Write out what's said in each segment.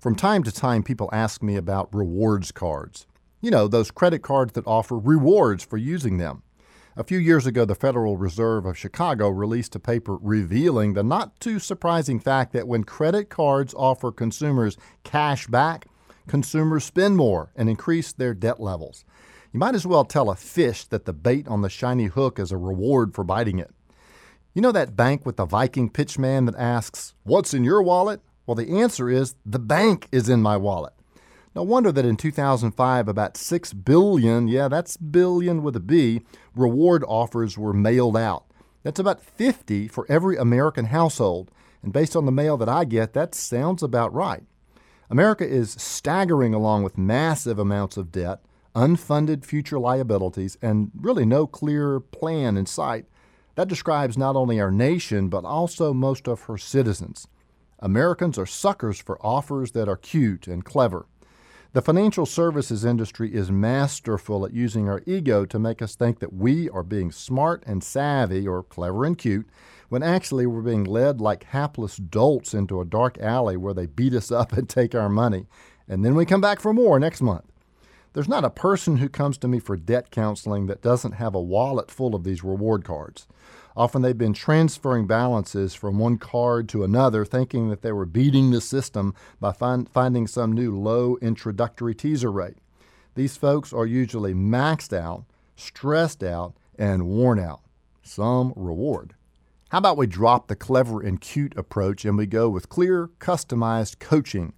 From time to time, people ask me about rewards cards. You know, those credit cards that offer rewards for using them. A few years ago, the Federal Reserve of Chicago released a paper revealing the not too surprising fact that when credit cards offer consumers cash back, consumers spend more and increase their debt levels. You might as well tell a fish that the bait on the shiny hook is a reward for biting it. You know that bank with the Viking pitchman that asks, What's in your wallet? Well, the answer is the bank is in my wallet. No wonder that in 2005, about 6 billion, yeah, that's billion with a B, reward offers were mailed out. That's about 50 for every American household. And based on the mail that I get, that sounds about right. America is staggering along with massive amounts of debt, unfunded future liabilities, and really no clear plan in sight. That describes not only our nation, but also most of her citizens. Americans are suckers for offers that are cute and clever. The financial services industry is masterful at using our ego to make us think that we are being smart and savvy or clever and cute, when actually we're being led like hapless dolts into a dark alley where they beat us up and take our money. And then we come back for more next month. There's not a person who comes to me for debt counseling that doesn't have a wallet full of these reward cards. Often they've been transferring balances from one card to another, thinking that they were beating the system by find, finding some new low introductory teaser rate. These folks are usually maxed out, stressed out, and worn out. Some reward. How about we drop the clever and cute approach and we go with clear, customized coaching?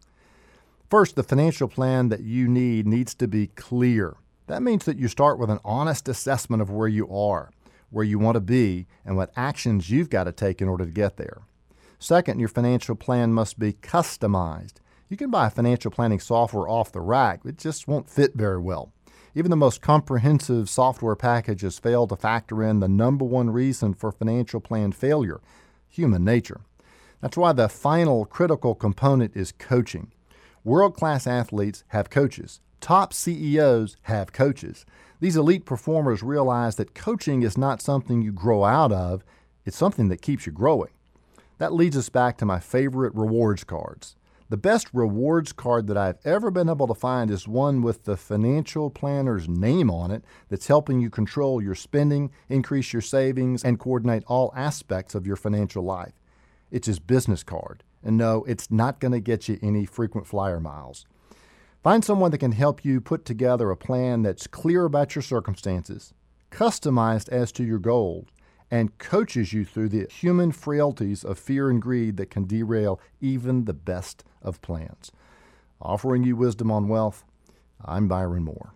First, the financial plan that you need needs to be clear. That means that you start with an honest assessment of where you are where you want to be and what actions you've got to take in order to get there. Second, your financial plan must be customized. You can buy financial planning software off the rack, it just won't fit very well. Even the most comprehensive software packages fail to factor in the number one reason for financial plan failure human nature. That's why the final critical component is coaching. World class athletes have coaches, top CEOs have coaches. These elite performers realize that coaching is not something you grow out of, it's something that keeps you growing. That leads us back to my favorite rewards cards. The best rewards card that I've ever been able to find is one with the financial planner's name on it that's helping you control your spending, increase your savings, and coordinate all aspects of your financial life. It's his business card. And no, it's not going to get you any frequent flyer miles. Find someone that can help you put together a plan that's clear about your circumstances, customized as to your goals, and coaches you through the human frailties of fear and greed that can derail even the best of plans. Offering you wisdom on wealth, I'm Byron Moore.